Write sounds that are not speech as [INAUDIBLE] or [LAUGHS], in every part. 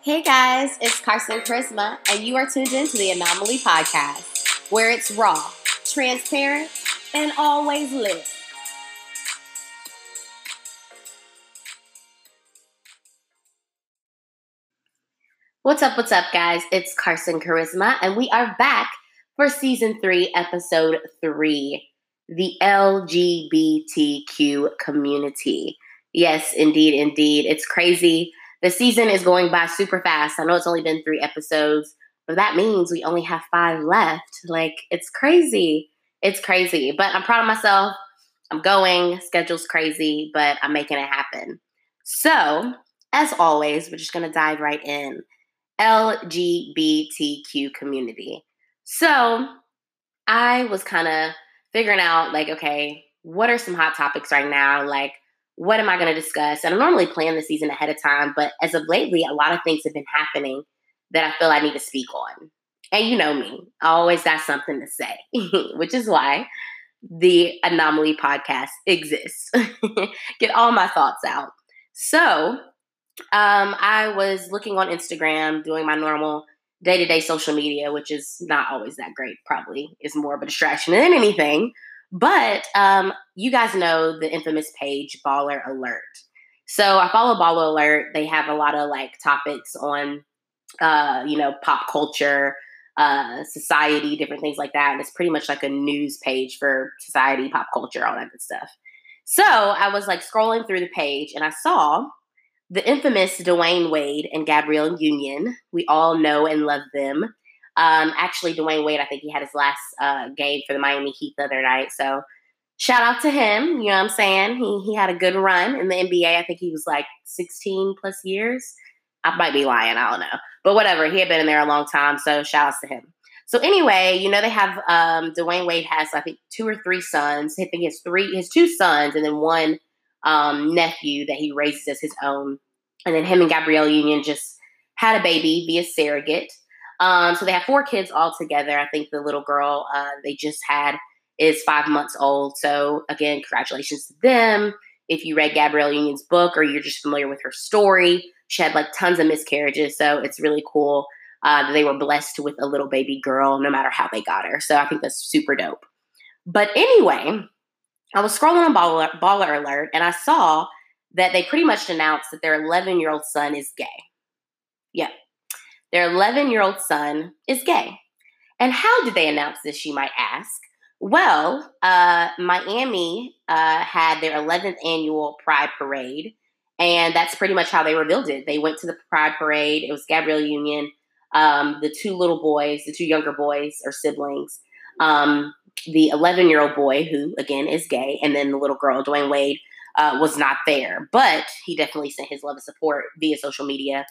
Hey guys, it's Carson Charisma, and you are tuned into the Anomaly Podcast, where it's raw, transparent, and always lit. What's up, what's up, guys? It's Carson Charisma, and we are back for season three, episode three the LGBTQ community. Yes, indeed, indeed. It's crazy the season is going by super fast. I know it's only been three episodes, but that means we only have five left. Like, it's crazy. It's crazy. But I'm proud of myself. I'm going. Schedule's crazy, but I'm making it happen. So, as always, we're just going to dive right in. LGBTQ community. So, I was kind of figuring out, like, okay, what are some hot topics right now? Like, what am I going to discuss? And I normally plan the season ahead of time, but as of lately, a lot of things have been happening that I feel I need to speak on. And you know me, I always got something to say, [LAUGHS] which is why the Anomaly podcast exists. [LAUGHS] Get all my thoughts out. So, um, I was looking on Instagram, doing my normal day to day social media, which is not always that great, probably is more of a distraction than anything. But um, you guys know the infamous page Baller Alert. So I follow Baller Alert. They have a lot of like topics on, uh, you know, pop culture, uh, society, different things like that. And it's pretty much like a news page for society, pop culture, all that good stuff. So I was like scrolling through the page and I saw the infamous Dwyane Wade and Gabrielle Union. We all know and love them. Um, actually, Dwyane Wade, I think he had his last uh, game for the Miami Heat the other night. So shout out to him. You know what I'm saying? He he had a good run in the NBA. I think he was like 16 plus years. I might be lying. I don't know. But whatever. He had been in there a long time. So shout outs to him. So anyway, you know they have um, Dwyane Wade has I think two or three sons. I think his three, his two sons, and then one um, nephew that he raises as his own. And then him and Gabrielle Union just had a baby via surrogate. Um, so they have four kids all together. I think the little girl uh, they just had is five months old. So again, congratulations to them. If you read Gabrielle Union's book or you're just familiar with her story, she had like tons of miscarriages. So it's really cool uh, that they were blessed with a little baby girl, no matter how they got her. So I think that's super dope. But anyway, I was scrolling on Baller, Baller Alert and I saw that they pretty much announced that their 11 year old son is gay. Yeah, their 11 year old son is gay. And how did they announce this, you might ask? Well, uh, Miami uh, had their 11th annual Pride Parade, and that's pretty much how they revealed it. They went to the Pride Parade. It was Gabrielle Union, um, the two little boys, the two younger boys or siblings, um, the 11 year old boy, who again is gay, and then the little girl, Dwyane Wade, uh, was not there, but he definitely sent his love and support via social media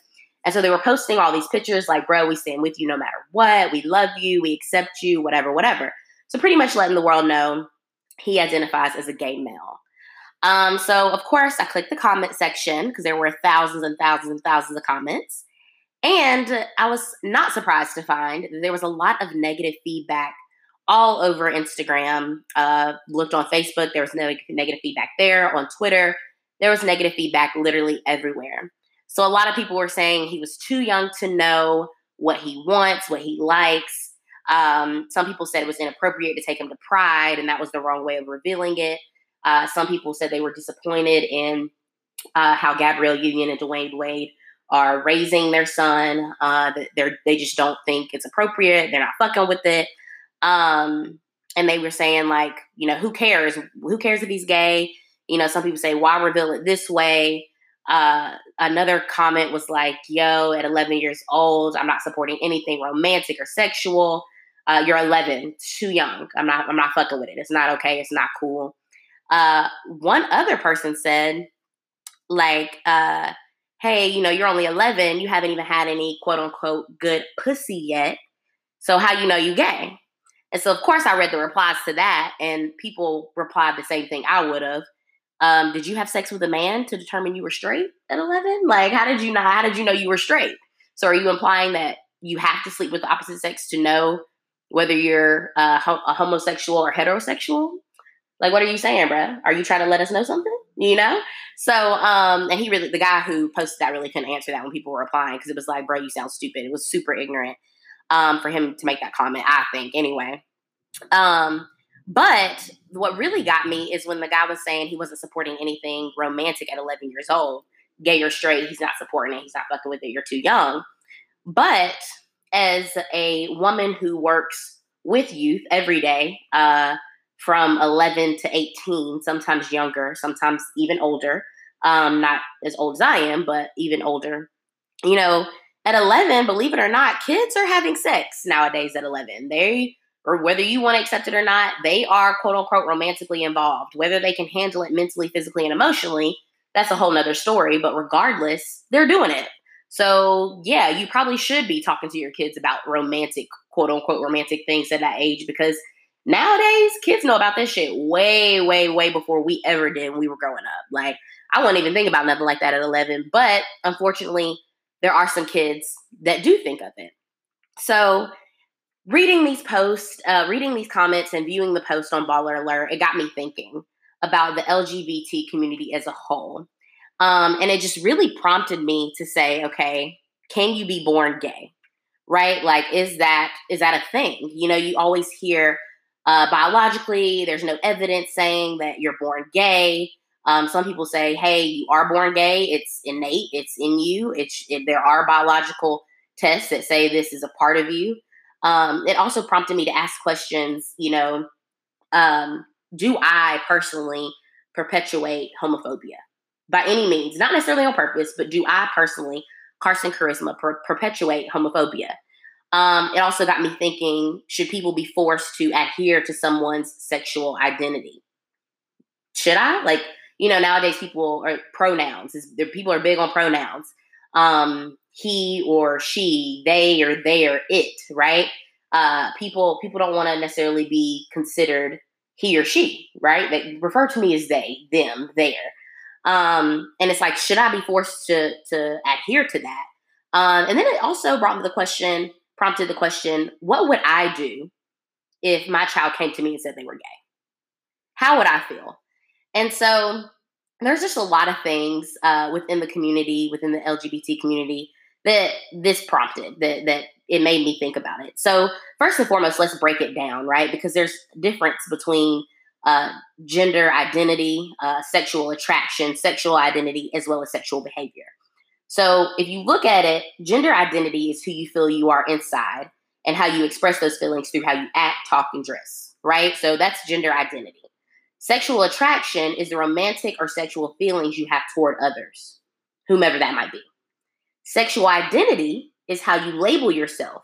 and so they were posting all these pictures like, bro, we stand with you no matter what. We love you. We accept you, whatever, whatever. So pretty much letting the world know he identifies as a gay male. Um, so of course I clicked the comment section because there were thousands and thousands and thousands of comments. And I was not surprised to find that there was a lot of negative feedback all over Instagram. Uh, looked on Facebook, there was no negative feedback there. On Twitter, there was negative feedback literally everywhere. So a lot of people were saying he was too young to know what he wants, what he likes. Um, some people said it was inappropriate to take him to Pride, and that was the wrong way of revealing it. Uh, some people said they were disappointed in uh, how Gabrielle Union and Dwyane Wade are raising their son. Uh, they just don't think it's appropriate. They're not fucking with it. Um, and they were saying like, you know, who cares? Who cares if he's gay? You know, some people say, why reveal it this way? Uh, another comment was like, yo, at 11 years old, I'm not supporting anything romantic or sexual. Uh, you're 11, too young. I'm not, I'm not fucking with it. It's not okay. It's not cool. Uh, one other person said, like, uh, hey, you know, you're only 11. You haven't even had any quote unquote good pussy yet. So how you know you gay? And so, of course, I read the replies to that, and people replied the same thing I would have. Um, did you have sex with a man to determine you were straight at 11? Like, how did you know? How did you know you were straight? So, are you implying that you have to sleep with the opposite sex to know whether you're uh, a homosexual or heterosexual? Like, what are you saying, bruh? Are you trying to let us know something? you know? So, um, and he really, the guy who posted that really couldn't answer that when people were replying because it was like, bro, you sound stupid. It was super ignorant um, for him to make that comment, I think, anyway. Um, but what really got me is when the guy was saying he wasn't supporting anything romantic at 11 years old, gay or straight, he's not supporting it, he's not fucking with it, you're too young. But as a woman who works with youth every day, uh, from 11 to 18, sometimes younger, sometimes even older, um, not as old as I am, but even older, you know, at 11, believe it or not, kids are having sex nowadays at 11. They, or whether you want to accept it or not, they are quote unquote romantically involved. Whether they can handle it mentally, physically, and emotionally, that's a whole nother story. But regardless, they're doing it. So, yeah, you probably should be talking to your kids about romantic, quote unquote, romantic things at that age because nowadays kids know about this shit way, way, way before we ever did when we were growing up. Like, I wouldn't even think about nothing like that at 11. But unfortunately, there are some kids that do think of it. So, reading these posts, uh, reading these comments, and viewing the post on Baller Alert, it got me thinking about the LGBT community as a whole. Um, and it just really prompted me to say, okay, can you be born gay? Right? Like, is that is that a thing? You know, you always hear uh, biologically, there's no evidence saying that you're born gay. Um, some people say, "Hey, you are born gay. It's innate. It's in you. It's it, there are biological tests that say this is a part of you." Um, it also prompted me to ask questions. You know, um, do I personally perpetuate homophobia by any means? Not necessarily on purpose, but do I personally, Carson Charisma, per- perpetuate homophobia? Um, it also got me thinking: Should people be forced to adhere to someone's sexual identity? Should I like? you know, nowadays people are pronouns. Is, there people are big on pronouns. Um, he or she, they or they or it, right? Uh, people people don't want to necessarily be considered he or she, right? They refer to me as they, them, there. Um, and it's like, should I be forced to to adhere to that? Um, and then it also brought the question, prompted the question, what would I do if my child came to me and said they were gay? How would I feel? And so there's just a lot of things uh, within the community, within the LGBT community, that this prompted, that that it made me think about it. So first and foremost, let's break it down, right? Because there's difference between uh, gender identity, uh, sexual attraction, sexual identity, as well as sexual behavior. So if you look at it, gender identity is who you feel you are inside and how you express those feelings through how you act, talk, and dress, right? So that's gender identity. Sexual attraction is the romantic or sexual feelings you have toward others, whomever that might be. Sexual identity is how you label yourself.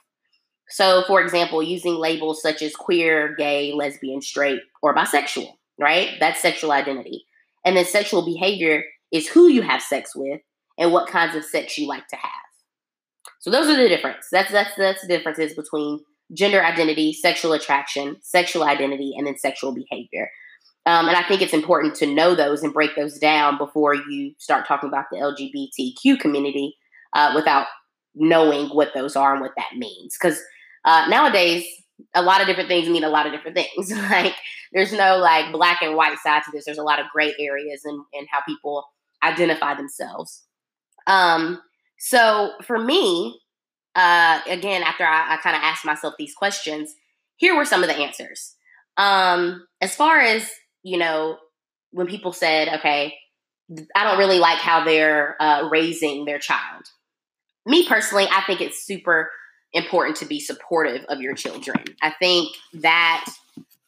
So, for example, using labels such as queer, gay, lesbian, straight, or bisexual, right? That's sexual identity. And then sexual behavior is who you have sex with and what kinds of sex you like to have. So those are the difference. That's that's that's the differences between gender identity, sexual attraction, sexual identity, and then sexual behavior. Um, and I think it's important to know those and break those down before you start talking about the LGBTQ community uh, without knowing what those are and what that means. Because uh, nowadays, a lot of different things mean a lot of different things. [LAUGHS] like, there's no like black and white side to this. There's a lot of gray areas in, in how people identify themselves. Um, so for me, uh, again, after I, I kind of asked myself these questions, here were some of the answers. Um, as far as you know, when people said, okay, I don't really like how they're uh, raising their child. Me personally, I think it's super important to be supportive of your children. I think that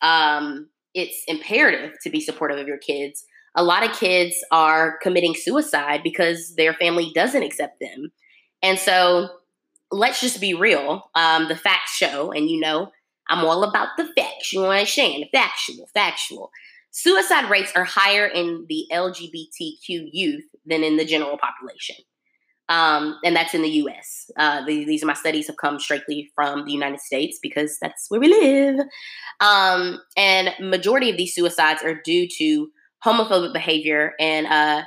um, it's imperative to be supportive of your kids. A lot of kids are committing suicide because their family doesn't accept them. And so let's just be real. Um, the facts show, and you know, I'm all about the facts. You want understand? The factual, factual. Suicide rates are higher in the LGBTQ youth than in the general population. Um, and that's in the US. Uh, the, these are my studies have come strictly from the United States because that's where we live. Um, and majority of these suicides are due to homophobic behavior and uh,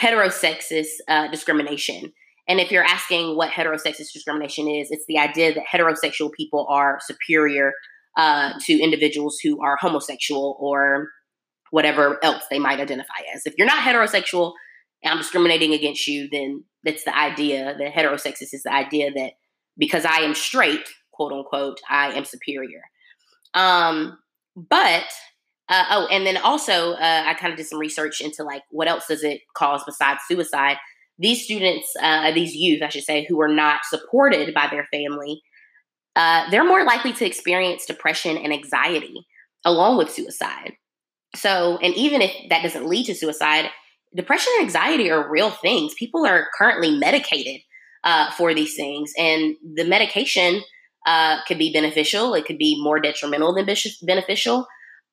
heterosexist uh, discrimination. And if you're asking what heterosexist discrimination is, it's the idea that heterosexual people are superior uh, to individuals who are homosexual or whatever else they might identify as. If you're not heterosexual I'm discriminating against you, then that's the idea that heterosexist is the idea that because I am straight, quote unquote, I am superior. Um, but uh, oh, and then also uh, I kind of did some research into like what else does it cause besides suicide. These students, uh, these youth, I should say, who are not supported by their family, uh, they're more likely to experience depression and anxiety along with suicide. So, and even if that doesn't lead to suicide, depression and anxiety are real things. People are currently medicated uh, for these things, and the medication uh, could be beneficial. It could be more detrimental than beneficial,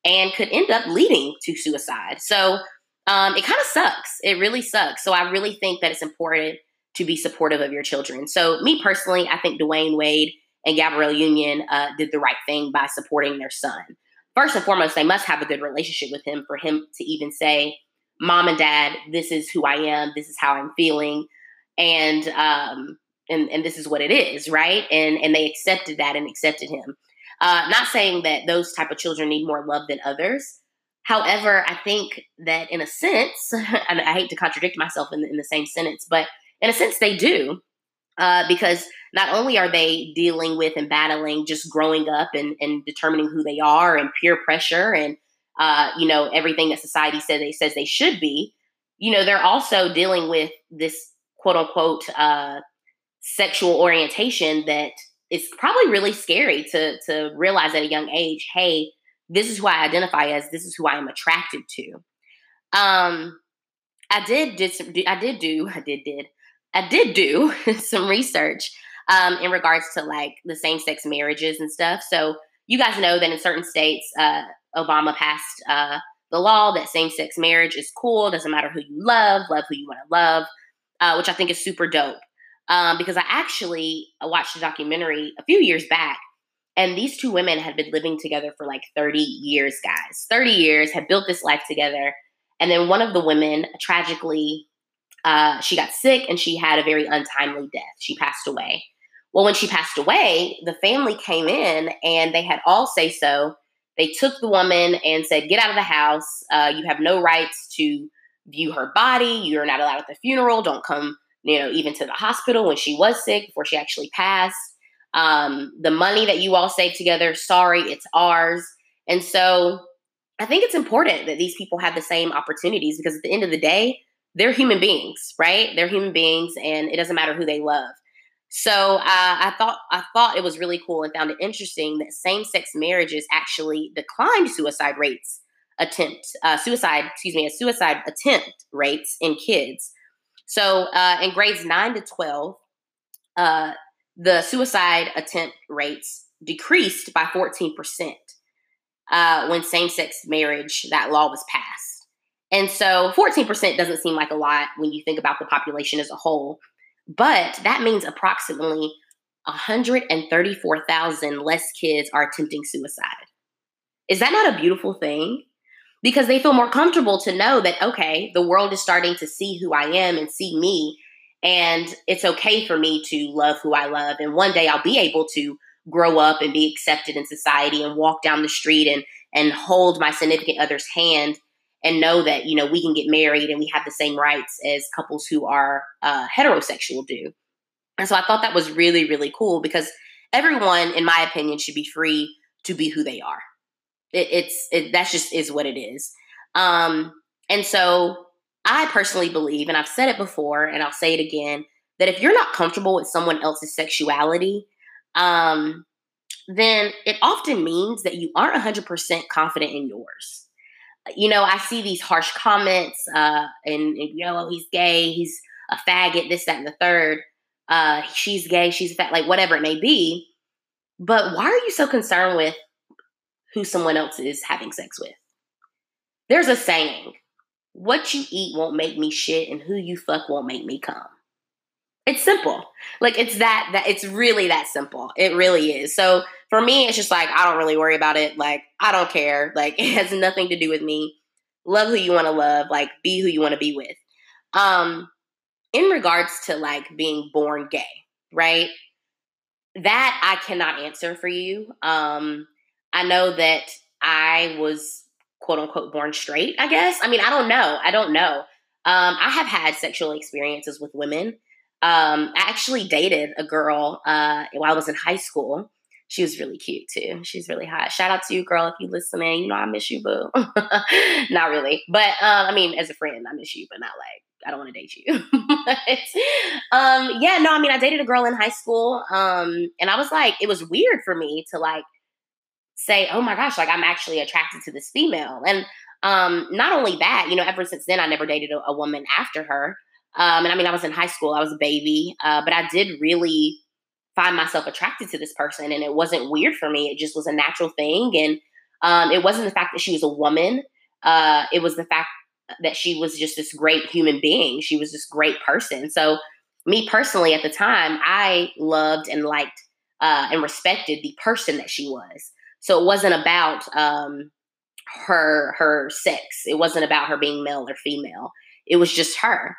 and could end up leading to suicide. So um, it kind of sucks. It really sucks. So I really think that it's important to be supportive of your children. So me personally, I think Dwyane Wade and Gabrielle Union uh, did the right thing by supporting their son. First and foremost, they must have a good relationship with him for him to even say, "Mom and Dad, this is who I am. This is how I'm feeling." And um, and and this is what it is, right? And and they accepted that and accepted him. Uh, not saying that those type of children need more love than others. However, I think that in a sense, [LAUGHS] and I hate to contradict myself in the, in the same sentence, but in a sense they do, uh, because not only are they dealing with and battling just growing up and, and determining who they are and peer pressure and uh, you know everything that society says they says they should be, you know they're also dealing with this quote unquote uh, sexual orientation that is probably really scary to to realize at a young age. Hey, this is who I identify as. This is who I am attracted to. Um, I did did some. I did do. [LAUGHS] I did did. I did do [LAUGHS] some research um, in regards to like the same sex marriages and stuff. So you guys know that in certain states, uh, Obama passed uh, the law that same sex marriage is cool. Doesn't matter who you love, love who you want to love, uh, which I think is super dope um, because I actually watched a documentary a few years back, and these two women had been living together for like 30 years, guys. 30 years, had built this life together. And then one of the women tragically, uh, she got sick and she had a very untimely death. She passed away. Well, when she passed away, the family came in and they had all say so. They took the woman and said, Get out of the house. Uh, you have no rights to view her body. You're not allowed at the funeral. Don't come you know, even to the hospital when she was sick before she actually passed. Um, the money that you all saved together, sorry, it's ours. And so I think it's important that these people have the same opportunities because at the end of the day, they're human beings, right? They're human beings, and it doesn't matter who they love. So uh, I thought I thought it was really cool and found it interesting that same-sex marriages actually declined suicide rates attempt uh, suicide excuse me a suicide attempt rates in kids so uh, in grades 9 to 12, uh, the suicide attempt rates decreased by 14% uh, when same sex marriage, that law was passed. And so 14% doesn't seem like a lot when you think about the population as a whole, but that means approximately 134,000 less kids are attempting suicide. Is that not a beautiful thing? because they feel more comfortable to know that, okay, the world is starting to see who I am and see me. And it's okay for me to love who I love. And one day I'll be able to grow up and be accepted in society and walk down the street and, and hold my significant other's hand and know that, you know, we can get married and we have the same rights as couples who are uh, heterosexual do. And so I thought that was really, really cool because everyone, in my opinion, should be free to be who they are. It, it's it, that's just is what it is. Um, and so I personally believe, and I've said it before, and I'll say it again, that if you're not comfortable with someone else's sexuality, um, then it often means that you aren't 100% confident in yours. You know, I see these harsh comments, uh, and, and you know, oh, he's gay, he's a faggot, this, that, and the third. Uh, she's gay, she's a fat, like whatever it may be. But why are you so concerned with who someone else is having sex with. There's a saying, what you eat won't make me shit and who you fuck won't make me come. It's simple. Like it's that that it's really that simple. It really is. So for me it's just like I don't really worry about it. Like I don't care. Like [LAUGHS] it has nothing to do with me. Love who you want to love, like be who you want to be with. Um in regards to like being born gay, right? That I cannot answer for you. Um I know that I was quote unquote born straight, I guess. I mean, I don't know. I don't know. Um, I have had sexual experiences with women. Um, I actually dated a girl uh, while I was in high school. She was really cute too. She's really hot. Shout out to you, girl, if you listening. You know I miss you, boo. [LAUGHS] not really, but um, I mean, as a friend, I miss you, but not like I don't want to date you. [LAUGHS] um, yeah, no, I mean, I dated a girl in high school, um, and I was like, it was weird for me to like say, oh my gosh, like I'm actually attracted to this female. And um, not only that, you know, ever since then, I never dated a, a woman after her. Um, and I mean, I was in high school, I was a baby, uh, but I did really find myself attracted to this person, and it wasn't weird for me. It just was a natural thing, and um, it wasn't the fact that she was a woman. Uh, it was the fact that she was just this great human being. She was this great person. So, me personally, at the time, I loved and liked uh, and respected the person that she was. So it wasn't about um, her her sex. It wasn't about her being male or female. It was just her.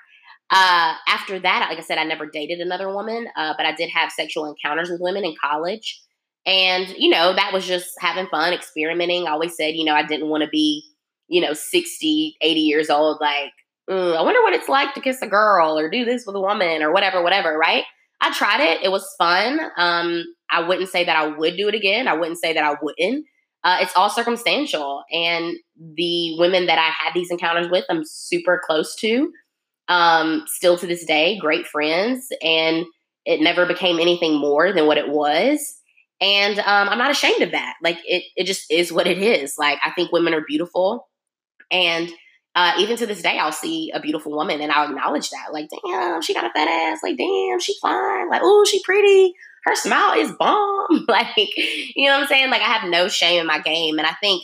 Uh, after that, like I said, I never dated another woman, uh, but I did have sexual encounters with women in college. And, you know, that was just having fun, experimenting. I always said, you know, I didn't want to be, you know, 60, 80 years old, like, I wonder what it's like to kiss a girl or do this with a woman or whatever, whatever, right? I tried it. It was fun. Um, I wouldn't say that I would do it again. I wouldn't say that I wouldn't. Uh, it's all circumstantial. And the women that I had these encounters with, I'm super close to. Um, still to this day, great friends. And it never became anything more than what it was. And um, I'm not ashamed of that. Like, it, it just is what it is. Like, I think women are beautiful. And uh, even to this day, I'll see a beautiful woman and I'll acknowledge that. Like, damn, she got a fat ass. Like, damn, she fine. Like, oh, she pretty her smile is bomb. [LAUGHS] like, you know what I'm saying? Like I have no shame in my game. And I think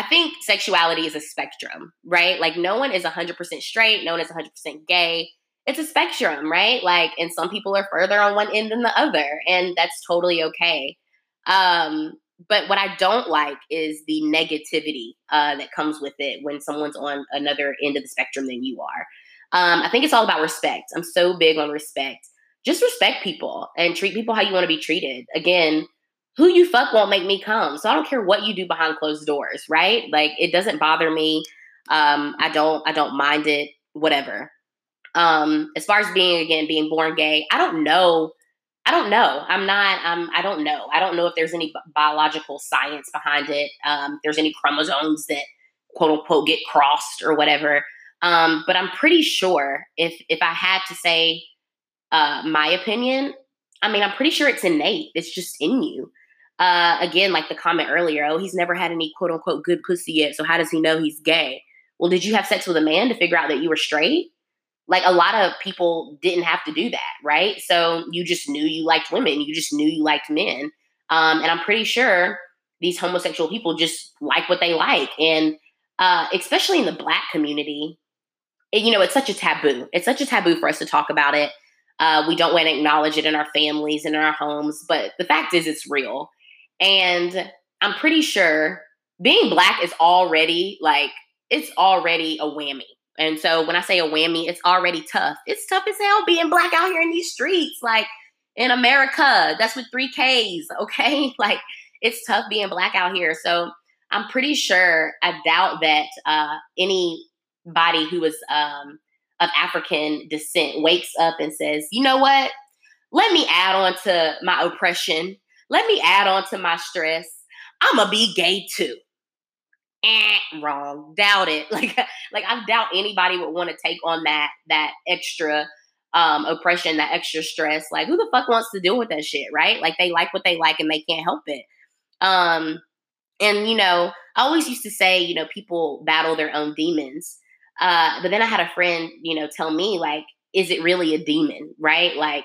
I think sexuality is a spectrum, right? Like no one is 100% straight, no one is 100% gay. It's a spectrum, right? Like and some people are further on one end than the other, and that's totally okay. Um but what I don't like is the negativity uh, that comes with it when someone's on another end of the spectrum than you are. Um, I think it's all about respect. I'm so big on respect just respect people and treat people how you want to be treated. Again, who you fuck won't make me come. So I don't care what you do behind closed doors, right? Like it doesn't bother me. Um, I don't I don't mind it, whatever. Um, as far as being again being born gay, I don't know. I don't know. I'm not. I'm. I don't know. I don't know if there's any biological science behind it. Um, there's any chromosomes that quote unquote get crossed or whatever. Um, but I'm pretty sure if if I had to say uh, my opinion, I mean, I'm pretty sure it's innate. It's just in you. Uh, again, like the comment earlier, oh, he's never had any quote unquote good pussy yet. So how does he know he's gay? Well, did you have sex with a man to figure out that you were straight? Like a lot of people didn't have to do that, right? So you just knew you liked women. You just knew you liked men. Um, and I'm pretty sure these homosexual people just like what they like. And uh, especially in the black community, it, you know, it's such a taboo. It's such a taboo for us to talk about it. Uh, we don't want to acknowledge it in our families and in our homes, but the fact is, it's real. And I'm pretty sure being black is already like, it's already a whammy. And so when I say a whammy, it's already tough. It's tough as hell being black out here in these streets, like in America. That's with three Ks, [LAUGHS] okay? Like it's tough being black out here. So I'm pretty sure, I doubt that uh, anybody who is um, of African descent wakes up and says, you know what? Let me add on to my oppression. Let me add on to my stress. I'm gonna be gay too. Eh, wrong. Doubt it. [LAUGHS] Like, like I doubt anybody would want to take on that that extra um oppression, that extra stress. Like, who the fuck wants to deal with that shit, right? Like they like what they like and they can't help it. Um, and you know, I always used to say, you know, people battle their own demons. Uh, but then I had a friend, you know, tell me like, is it really a demon, right? Like,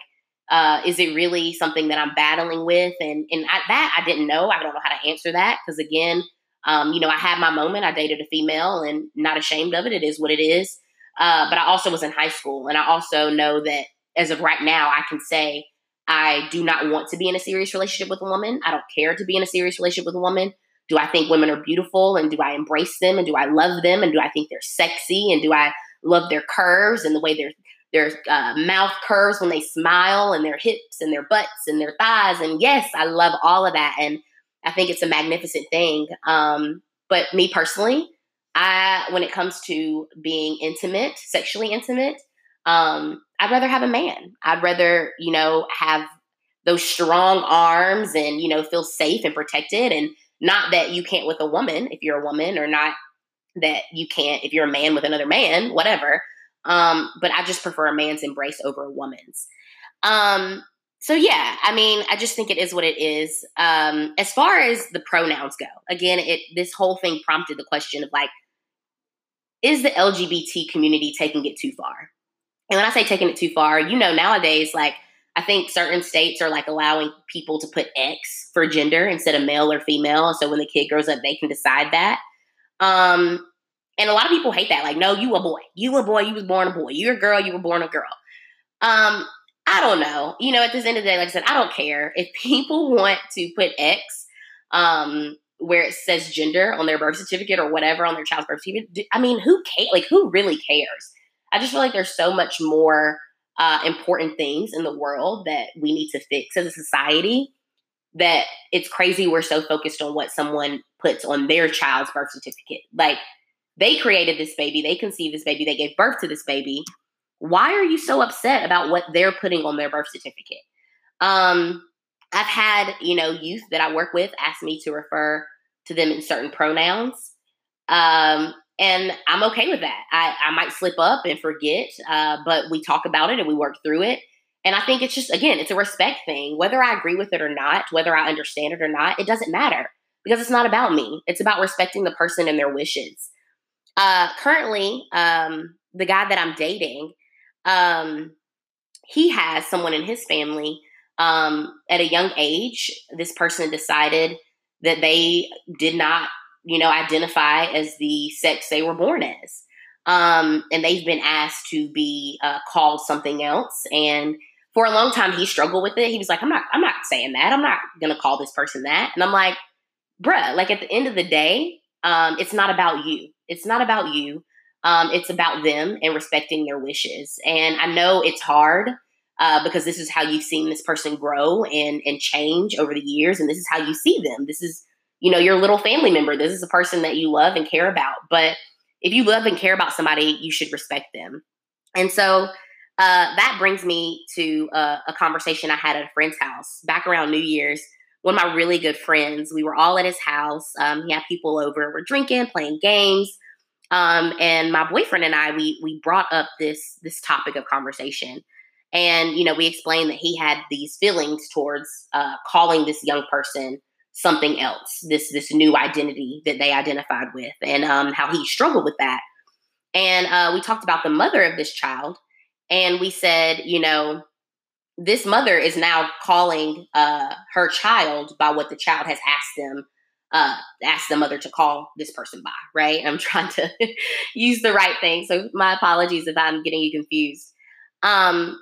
uh, is it really something that I'm battling with? And and I, that I didn't know. I don't know how to answer that because again, um, you know, I had my moment. I dated a female and not ashamed of it. It is what it is. Uh, but I also was in high school, and I also know that as of right now, I can say I do not want to be in a serious relationship with a woman. I don't care to be in a serious relationship with a woman do I think women are beautiful and do I embrace them and do I love them and do I think they're sexy and do I love their curves and the way their their uh, mouth curves when they smile and their hips and their butts and their thighs and yes, I love all of that and I think it's a magnificent thing. Um, but me personally, I, when it comes to being intimate, sexually intimate, um, I'd rather have a man. I'd rather, you know, have those strong arms and, you know, feel safe and protected. And not that you can't with a woman if you're a woman, or not that you can't if you're a man with another man, whatever. Um, but I just prefer a man's embrace over a woman's. Um, so yeah, I mean, I just think it is what it is. Um, as far as the pronouns go, again, it this whole thing prompted the question of like, is the LGBT community taking it too far? And when I say taking it too far, you know, nowadays, like I think certain states are like allowing people to put X for gender instead of male or female. So when the kid grows up, they can decide that. Um, and a lot of people hate that. Like, no, you a boy. You a boy. You was born a boy. You're a girl. You were born a girl. Um, I don't know. You know, at this end of the day, like I said, I don't care if people want to put X, um, where it says gender on their birth certificate or whatever on their child's birth certificate. I mean, who cares? Like, who really cares? I just feel like there's so much more uh, important things in the world that we need to fix as a society that it's crazy we're so focused on what someone puts on their child's birth certificate. Like they created this baby, they conceived this baby, they gave birth to this baby. Why are you so upset about what they're putting on their birth certificate? Um, I've had, you know, youth that I work with ask me to refer to them in certain pronouns. Um, and I'm okay with that. I, I might slip up and forget, uh, but we talk about it and we work through it. And I think it's just, again, it's a respect thing. Whether I agree with it or not, whether I understand it or not, it doesn't matter because it's not about me. It's about respecting the person and their wishes. Uh, currently, um, the guy that I'm dating, um, he has someone in his family um, at a young age. This person decided that they did not you know, identify as the sex they were born as. Um, and they've been asked to be uh, called something else. And for a long time, he struggled with it. He was like, "I'm not, I'm not saying that. I'm not gonna call this person that." And I'm like, "Bruh, like at the end of the day, um, it's not about you. It's not about you. Um, it's about them and respecting their wishes. And I know it's hard." Uh, because this is how you've seen this person grow and and change over the years, and this is how you see them. This is you know, your little family member. This is a person that you love and care about. But if you love and care about somebody, you should respect them. And so uh, that brings me to uh, a conversation I had at a friend's house back around New Year's. One of my really good friends, we were all at his house. Um, he had people over, we're drinking, playing games. Um, and my boyfriend and I, we we brought up this this topic of conversation, and you know, we explained that he had these feelings towards uh, calling this young person something else, this this new identity that they identified with, and um, how he struggled with that. And uh, we talked about the mother of this child, and we said, you know, this mother is now calling uh, her child by what the child has asked them, uh, asked the mother to call this person by. Right? I'm [LAUGHS] trying to use the right thing, so my apologies if I'm getting you confused. Um,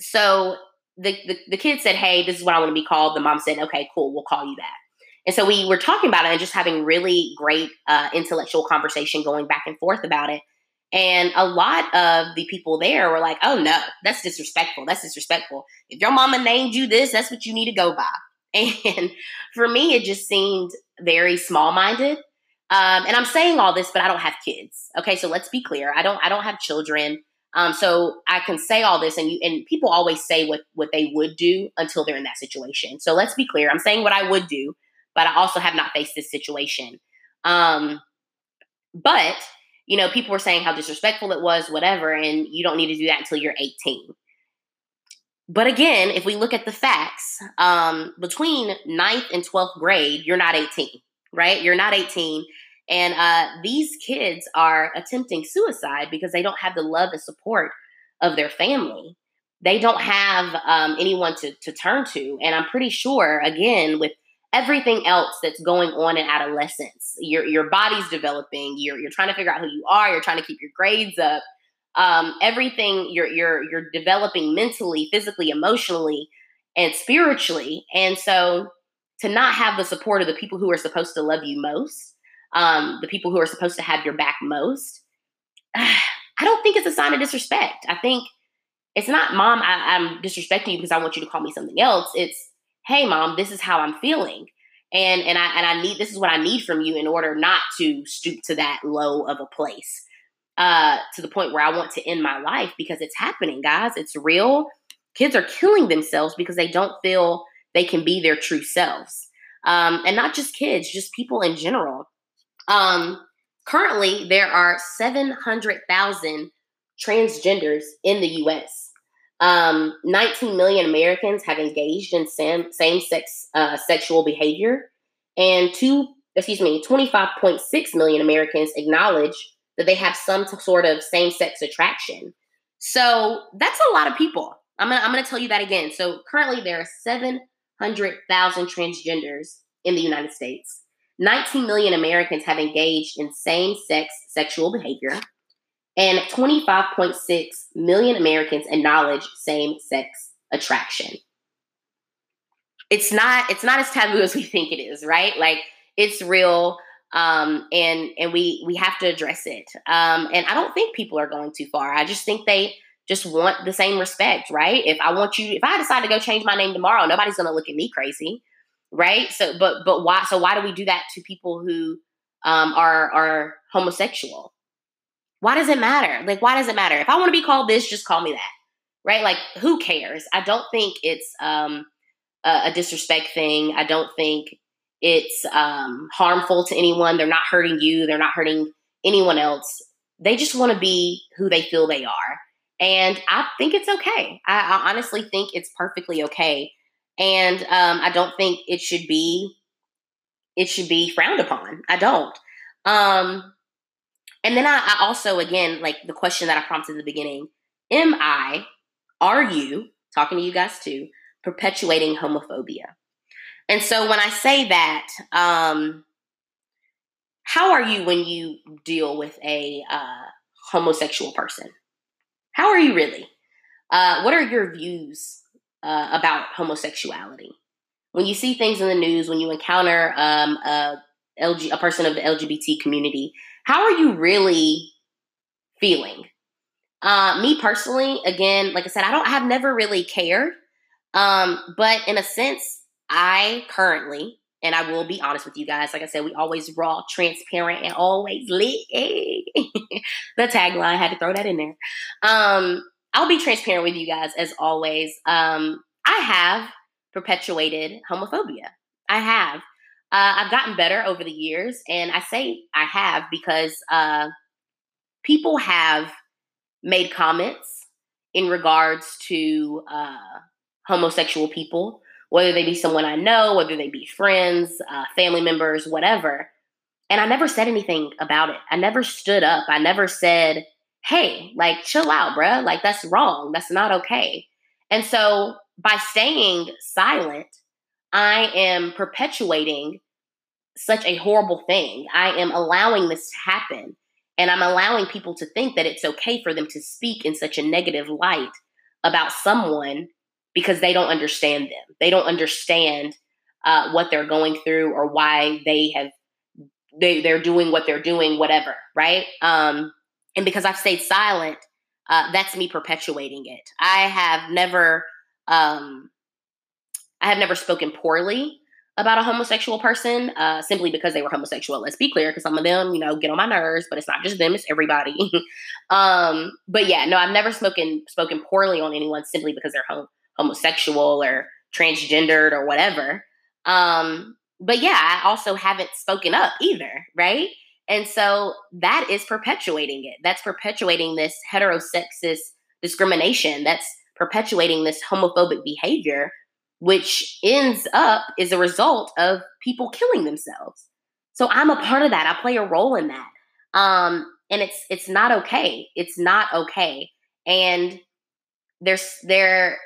so the, the, the kid said, Hey, this is what I want to be called. The mom said, Okay, cool, we'll call you that. And so we were talking about it and just having really great uh, intellectual conversation going back and forth about it. And a lot of the people there were like, oh no, that's disrespectful. That's disrespectful. If your mama named you this, that's what you need to go by. [LAUGHS] And for me, it just seemed very small minded. Um, and I'm saying all this, but I don't have kids. Okay, so let's be clear. I don't. I don't have children. Um, so I can say all this, and you and people always say what what they would do until they're in that situation. So let's be clear. I'm saying what I would do but I also have not faced this situation. Um, but you know, people were saying how disrespectful it was, whatever, and you don't need to do that until you're 18. But again, if we look at the facts, um, between ninth and 12th grade, you're not 18, right? You're not 18. And uh, these kids are attempting suicide because they don't have the love and support of their family. They don't have um, anyone to, to turn to. And I'm pretty sure, again, with everything else that's going on in adolescence. Your your body's developing. You're you're trying to figure out who you are. You're trying to keep your grades up. Um, everything you're you're you're developing mentally, physically, emotionally, and spiritually. And so to not have the support of the people who are supposed to love you most, um, the people who are supposed to have your back most, [SIGHS] I don't think it's a sign of disrespect. I think it's not, mom, I, I'm disrespecting you because I want you to call me something else. It's hey, mom, this is how I'm feeling. And and I and I need this is what I need from you in order not to stoop to that low of a place. Uh, to the point where I want to end my life because it's happening, guys. It's real. Kids are killing themselves because they don't feel they can be their true selves. Um, and not just kids, just people in general. Um, currently, there are 700,000 transgenders in the US. Um, 19 million Americans have engaged in same, same-sex uh, sexual behavior, and two, excuse me, 25.6 million Americans acknowledge that they have some sort of same-sex attraction. So that's a lot of people. I'm gonna I'm gonna tell you that again. So currently there are 700,000 transgenders in the United States. 19 million Americans have engaged in same-sex sexual behavior and 25.6 million Americans acknowledge same-sex attraction. It's not it's not as taboo as we think it is, right? Like it's real um, and and we we have to address it. Um, and I don't think people are going too far. I just think they just want the same respect, right? If I want you, if I decide to go change my name tomorrow, nobody's going to look at me crazy, right? So, but but why? So why do we do that to people who um, are are homosexual? Why does it matter? Like, why does it matter? If I want to be called this, just call me that. Right? Like, who cares? I don't think it's um, a, a disrespect thing. I don't think it's um, harmful to anyone. They're not hurting you, they're not hurting anyone else. They just want to be who they feel they are. And I think it's okay. I, I honestly think it's perfectly okay. And um, I don't think it should be it should be frowned upon. I don't. Um, and then I, I also, again, like the question that I prompted at the beginning Am I, are you, talking to you guys too, perpetuating homophobia? And so when I say that, um, how are you when you deal with a uh, homosexual person? How are you really? Uh, what are your views uh, about homosexuality? When you see things in the news, when you encounter um, a, LG, a person of the LGBT community, how are you really feeling? Uh, me personally, again, like I said, I don't have never really cared. Um, but in a sense, I currently, and I will be honest with you guys, like I said, we always raw, transparent, and always lit. [LAUGHS] the tagline had to throw that in there. Um, I'll be transparent with you guys as always. Um, I have perpetuated homophobia. I have. Uh, I've gotten better over the years, and I say I have because uh, people have made comments in regards to uh, homosexual people, whether they be someone I know, whether they be friends, uh, family members, whatever. And I never said anything about it. I never stood up. I never said, hey, like, chill out, bruh. Like, that's wrong. That's not okay. And so by staying silent, I am perpetuating such a horrible thing. I am allowing this to happen. And I'm allowing people to think that it's okay for them to speak in such a negative light about someone because they don't understand them. They don't understand uh, what they're going through or why they have they they're doing what they're doing, whatever, right? Um, and because I've stayed silent, uh, that's me perpetuating it. I have never um, I have never spoken poorly about a homosexual person uh, simply because they were homosexual. Let's be clear, because some of them, you know, get on my nerves, but it's not just them; it's everybody. [LAUGHS] um, but yeah, no, I've never spoken spoken poorly on anyone simply because they're hom- homosexual or transgendered or whatever. Um, but yeah, I also haven't spoken up either, right? And so that is perpetuating it. That's perpetuating this heterosexist discrimination. That's perpetuating this homophobic behavior, which ends up is a result of people killing themselves. So I'm a part of that. I play a role in that. Um, and it's it's not okay. It's not okay. And there's there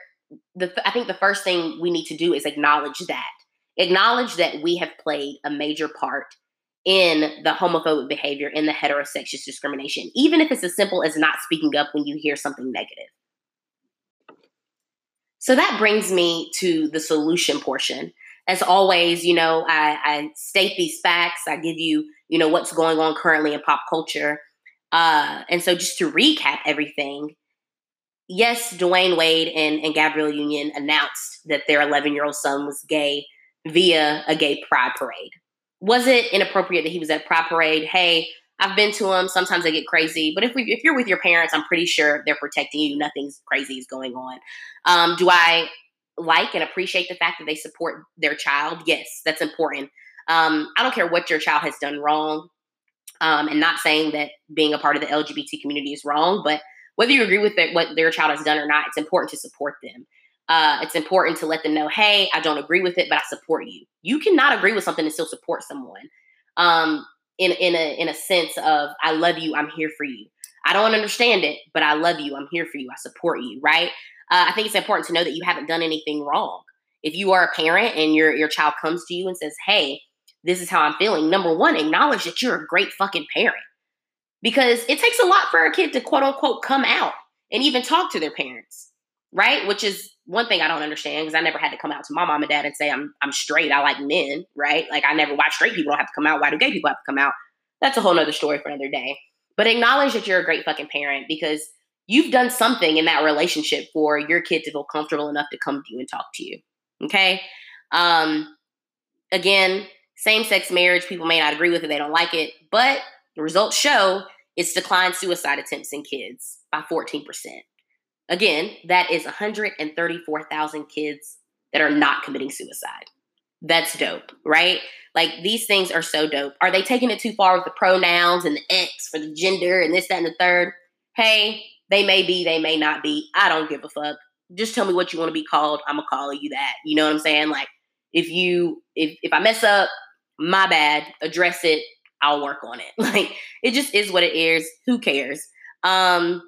the I think the first thing we need to do is acknowledge that. Acknowledge that we have played a major part in the homophobic behavior in the heterosexist discrimination, even if it's as simple as not speaking up when you hear something negative. So that brings me to the solution portion. As always, you know, I, I state these facts. I give you, you know, what's going on currently in pop culture. Uh, and so just to recap everything, yes, Dwyane Wade and, and Gabrielle Union announced that their 11 year old son was gay via a gay pride parade. Was it inappropriate that he was at pride parade? Hey, I've been to them. Sometimes they get crazy, but if we, if you're with your parents, I'm pretty sure they're protecting you. Nothing's crazy is going on. Um, do I like and appreciate the fact that they support their child? Yes, that's important. Um, I don't care what your child has done wrong, um, and not saying that being a part of the LGBT community is wrong, but whether you agree with it, what their child has done or not, it's important to support them. Uh, it's important to let them know, hey, I don't agree with it, but I support you. You cannot agree with something and still support someone. Um, in in a in a sense of I love you, I'm here for you. I don't understand it, but I love you, I'm here for you, I support you, right? Uh, I think it's important to know that you haven't done anything wrong. If you are a parent and your your child comes to you and says, "Hey, this is how I'm feeling," number one, acknowledge that you're a great fucking parent, because it takes a lot for a kid to quote unquote come out and even talk to their parents, right? Which is one thing I don't understand because I never had to come out to my mom and dad and say I'm I'm straight. I like men, right? Like I never why straight people don't have to come out. Why do gay people have to come out? That's a whole nother story for another day. But acknowledge that you're a great fucking parent because you've done something in that relationship for your kid to feel comfortable enough to come to you and talk to you. Okay. Um, again, same sex marriage, people may not agree with it, they don't like it, but the results show it's declined suicide attempts in kids by 14%. Again, that is 134,000 kids that are not committing suicide. That's dope, right? Like these things are so dope. Are they taking it too far with the pronouns and the X for the gender and this, that, and the third? Hey, they may be, they may not be. I don't give a fuck. Just tell me what you want to be called. I'm gonna call you that. You know what I'm saying? Like if you if if I mess up, my bad. Address it. I'll work on it. [LAUGHS] Like it just is what it is. Who cares? Um,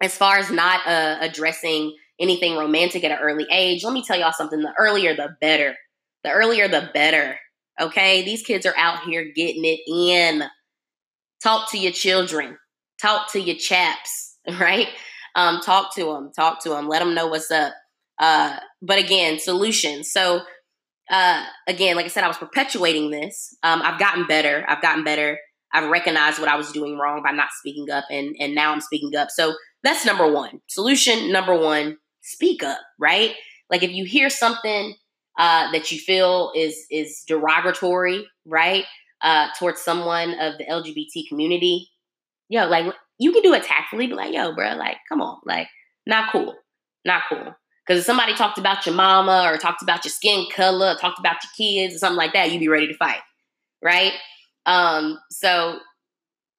as far as not uh, addressing anything romantic at an early age, let me tell y'all something. The earlier, the better. The earlier, the better. Okay, these kids are out here getting it in. Talk to your children. Talk to your chaps. [LAUGHS] Right? Um, talk to them. Talk to them. Let them know what's up. Uh, but again, solutions. So uh, again, like I said, I was perpetuating this. Um, I've gotten better. I've gotten better. I've recognized what I was doing wrong by not speaking up, and and now I'm speaking up. So that's number one. Solution number one: speak up. Right? Like if you hear something uh, that you feel is is derogatory, right, uh, towards someone of the LGBT community, yo, like you can do it tactfully, but like, yo, bro, like, come on, like, not cool, not cool. Because if somebody talked about your mama or talked about your skin color, talked about your kids or something like that, you'd be ready to fight, right? Um, so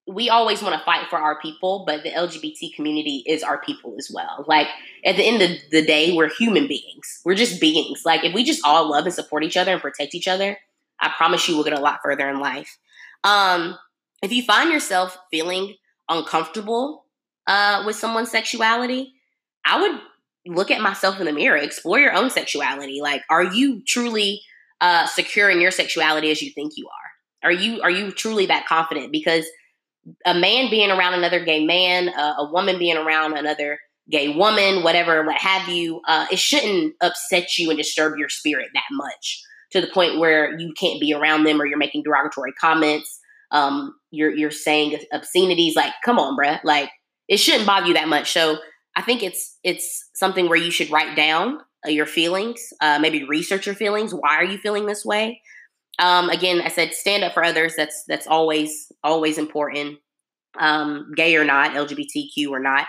we always want to fight for our people, but the LGBT community is our people as well. Like at the end of the day, we're human beings. We're just beings. Like if we just all love and support each other and protect each other, I promise you we'll get a lot further in life. Um, if you find yourself feeling uncomfortable uh, with someone's sexuality, I would look at myself in the mirror, explore your own sexuality. Like, are you truly uh, secure in your sexuality as you think you are? Are you are you truly that confident? Because a man being around another gay man, uh, a woman being around another gay woman, whatever, what have you, uh, it shouldn't upset you and disturb your spirit that much to the point where you can't be around them or you're making derogatory comments. Um, you're you're saying obscenities. Like, come on, bruh. Like, it shouldn't bother you that much. So I think it's it's something where you should write down uh, your feelings, uh, maybe research your feelings. Why are you feeling this way? Um, again, I said stand up for others. That's that's always always important. Um, gay or not, LGBTQ or not.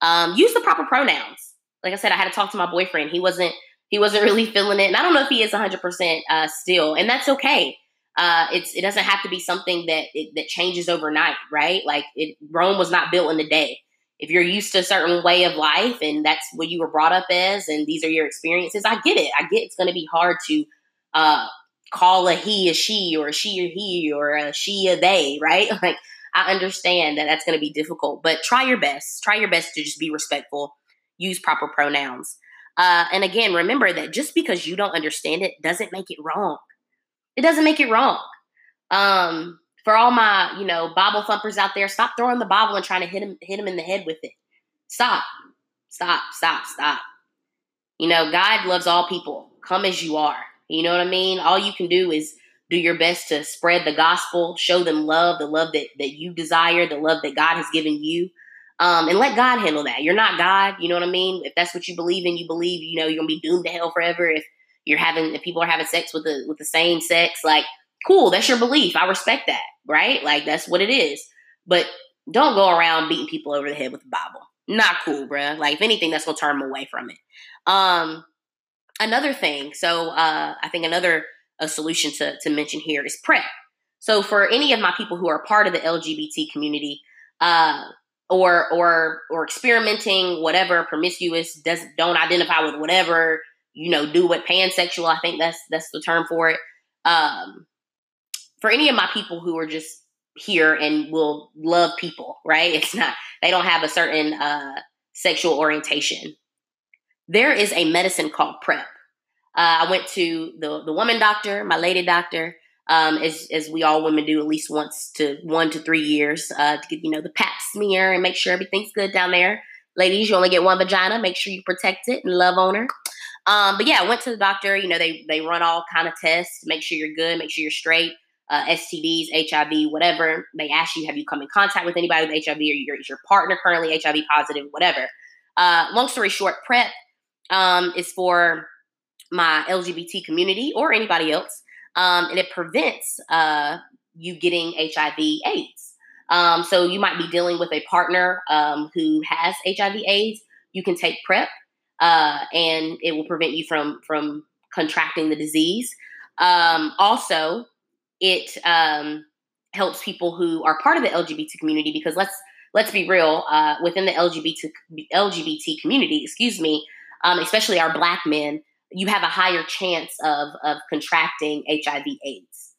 Um, use the proper pronouns. Like I said, I had to talk to my boyfriend. He wasn't he wasn't [LAUGHS] really feeling it, and I don't know if he is 100 uh, percent still, and that's okay. Uh, it's it doesn't have to be something that it, that changes overnight, right? Like it, Rome was not built in a day if you're used to a certain way of life and that's what you were brought up as and these are your experiences i get it i get it's going to be hard to uh, call a he a she or a she or he or a she a they right [LAUGHS] like i understand that that's going to be difficult but try your best try your best to just be respectful use proper pronouns uh, and again remember that just because you don't understand it doesn't make it wrong it doesn't make it wrong um, for all my, you know, Bible thumpers out there, stop throwing the Bible and trying to hit him hit him in the head with it. Stop. Stop, stop, stop. You know, God loves all people. Come as you are. You know what I mean? All you can do is do your best to spread the gospel, show them love, the love that, that you desire, the love that God has given you. Um, and let God handle that. You're not God, you know what I mean? If that's what you believe in, you believe, you know, you're gonna be doomed to hell forever. If you're having if people are having sex with the with the same sex, like cool, that's your belief. I respect that, right? Like that's what it is. But don't go around beating people over the head with the Bible. Not cool, bruh. Like if anything, that's gonna turn them away from it. Um, another thing. So uh, I think another a solution to to mention here is PrEP. So for any of my people who are part of the LGBT community, uh, or or or experimenting, whatever, promiscuous, does don't identify with whatever, you know, do what pansexual. I think that's that's the term for it. Um, for any of my people who are just here and will love people, right? It's not they don't have a certain uh, sexual orientation. There is a medicine called PrEP. Uh, I went to the the woman doctor, my lady doctor, um, as as we all women do at least once to one to three years uh, to get you know the pap smear and make sure everything's good down there. Ladies, you only get one vagina. Make sure you protect it and love on her. Um, but yeah, I went to the doctor. You know, they they run all kind of tests, make sure you're good, make sure you're straight. Uh, STDs, HIV, whatever. They ask you, have you come in contact with anybody with HIV, or your, is your partner currently HIV positive, whatever. Uh, long story short, PrEP um, is for my LGBT community or anybody else um, and it prevents uh, you getting HIV/AIDS. Um, so you might be dealing with a partner um, who has HIV/AIDS. You can take PrEP, uh, and it will prevent you from from contracting the disease. Um, also, it um, helps people who are part of the LGBT community because let's let's be real uh, within the LGBT LGBT community, excuse me, um, especially our Black men you have a higher chance of of contracting HIV AIDS.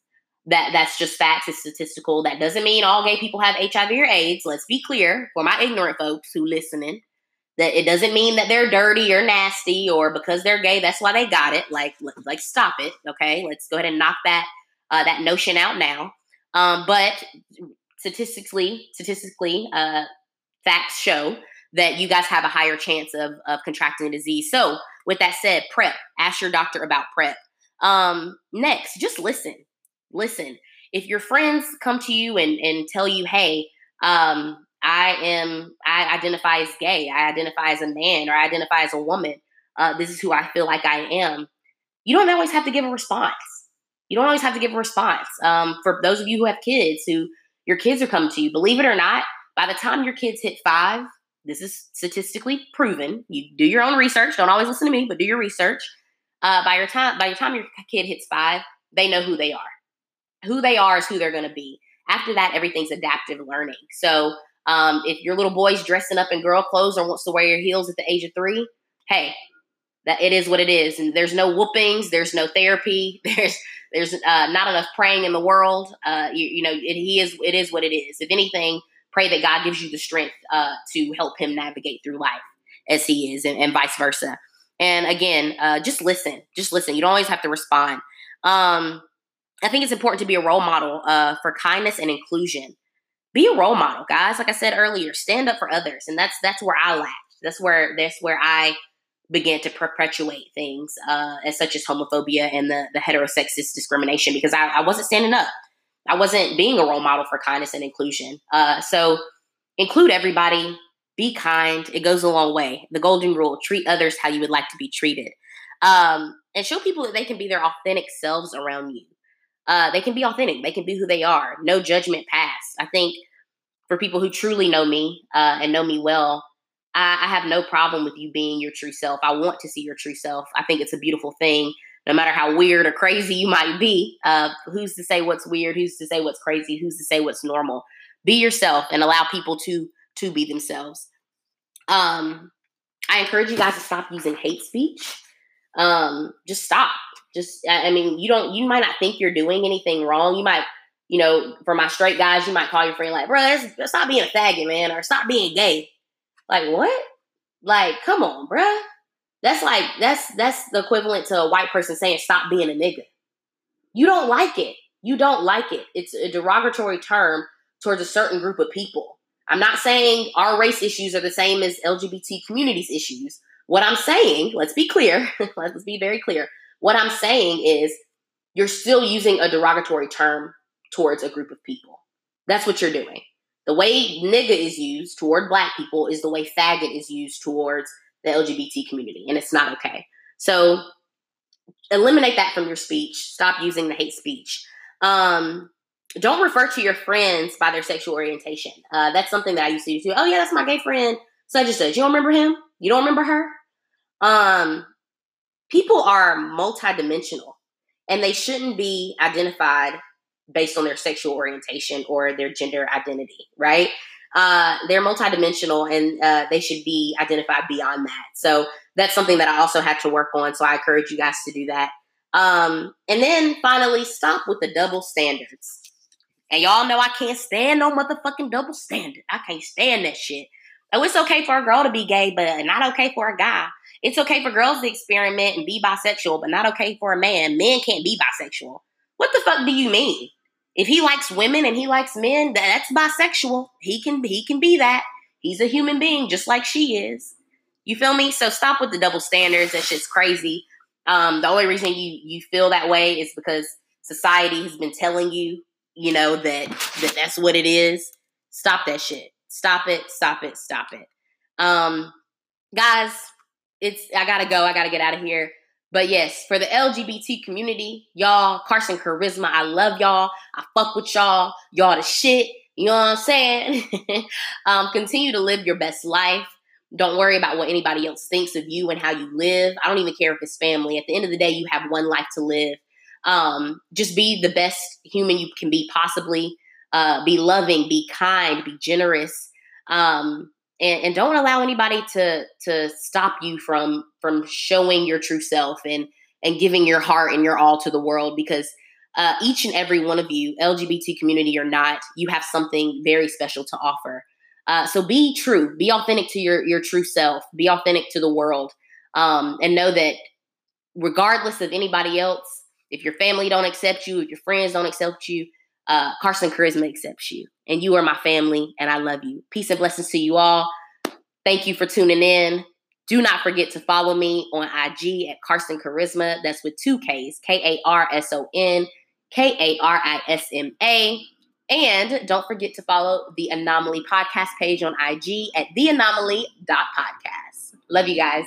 That that's just facts. It's statistical. That doesn't mean all gay people have HIV or AIDS. Let's be clear for my ignorant folks who listening. That it doesn't mean that they're dirty or nasty or because they're gay that's why they got it. Like like stop it. Okay, let's go ahead and knock that uh, that notion out now. Um, but statistically, statistically, uh, facts show that you guys have a higher chance of, of contracting the disease. So, with that said, PrEP. Ask your doctor about PrEP. Um, next, just listen. Listen. If your friends come to you and, and tell you, hey, um, I am, I identify as gay, I identify as a man, or I identify as a woman, uh, this is who I feel like I am, you don't always have to give a response. You don't always have to give a response. Um, for those of you who have kids, who your kids are coming to you, believe it or not, by the time your kids hit five, this is statistically proven. You do your own research. Don't always listen to me, but do your research. Uh, by your time, by your time your kid hits five, they know who they are. Who they are is who they're going to be. After that, everything's adaptive learning. So um, if your little boy's dressing up in girl clothes or wants to wear your heels at the age of three, hey, that it is what it is. And there's no whoopings. There's no therapy. [LAUGHS] There's there's uh, not enough praying in the world. Uh, you, you know, it, he is. It is what it is. If anything, pray that God gives you the strength uh, to help him navigate through life as he is, and, and vice versa. And again, uh, just listen. Just listen. You don't always have to respond. Um, I think it's important to be a role model uh, for kindness and inclusion. Be a role model, guys. Like I said earlier, stand up for others, and that's that's where I lacked. That's where that's where I began to perpetuate things uh, as such as homophobia and the the heterosexist discrimination because I, I wasn't standing up. I wasn't being a role model for kindness and inclusion. Uh, so include everybody, be kind. It goes a long way. The golden rule: treat others how you would like to be treated, um, and show people that they can be their authentic selves around you. Uh, they can be authentic. They can be who they are. No judgment pass. I think for people who truly know me uh, and know me well, I, I have no problem with you being your true self. I want to see your true self. I think it's a beautiful thing no matter how weird or crazy you might be. Uh, who's to say what's weird? Who's to say what's crazy? Who's to say what's normal? Be yourself and allow people to to be themselves. Um, I encourage you guys to stop using hate speech. Um, just stop. Just I mean, you don't. You might not think you're doing anything wrong. You might, you know, for my straight guys, you might call your friend like, "Bro, stop being a faggot, man," or "Stop being gay." Like what? Like, come on, bruh. That's like that's that's the equivalent to a white person saying stop being a nigga. You don't like it. You don't like it. It's a derogatory term towards a certain group of people. I'm not saying our race issues are the same as LGBT communities issues. What I'm saying, let's be clear, [LAUGHS] let's be very clear. What I'm saying is you're still using a derogatory term towards a group of people. That's what you're doing. The way nigga is used toward black people is the way faggot is used towards the LGBT community, and it's not okay. So eliminate that from your speech. Stop using the hate speech. Um, don't refer to your friends by their sexual orientation. Uh, that's something that I used to do. Oh yeah, that's my gay friend. Such and such. You don't remember him? You don't remember her? Um, people are multidimensional, and they shouldn't be identified based on their sexual orientation or their gender identity. Right? Uh, they're multidimensional, and uh, they should be identified beyond that. So that's something that I also had to work on. So I encourage you guys to do that. Um, and then finally, stop with the double standards. And y'all know I can't stand no motherfucking double standard. I can't stand that shit. Oh, it's okay for a girl to be gay, but not okay for a guy. It's okay for girls to experiment and be bisexual, but not okay for a man. Men can't be bisexual. What the fuck do you mean? If he likes women and he likes men, that's bisexual. He can he can be that. He's a human being just like she is. You feel me? So stop with the double standards. That shit's crazy. Um, the only reason you you feel that way is because society has been telling you, you know, that that that's what it is. Stop that shit. Stop it. Stop it. Stop it. Um, guys, it's I gotta go. I gotta get out of here. But yes, for the LGBT community, y'all, Karson Karisma, I love y'all. I fuck with y'all. Y'all the shit. You know what I'm saying? [LAUGHS] um, continue to live your best life. Don't worry about what anybody else thinks of you and how you live. I don't even care if it's family. At the end of the day, you have one life to live. Um, just be the best human you can be possibly. Uh, be loving, be kind, be generous, um, and, and don't allow anybody to to stop you from from showing your true self and and giving your heart and your all to the world because uh, each and every one of you, LGBT community or not, you have something very special to offer. Uh, so be true, be authentic to your your true self, be authentic to the world, um, and know that regardless of anybody else, if your family don't accept you, if your friends don't accept you, uh, Karson Karisma accepts you, and you are my family, and I love you. Peace and blessings to you all. Thank you for tuning in. Do not forget to follow me on IG at Karson Karisma. That's with two K's, K A R S O N K A R I S M A. And don't forget to follow the Anomaly podcast page on IG at theanomaly.podcast. Love you guys.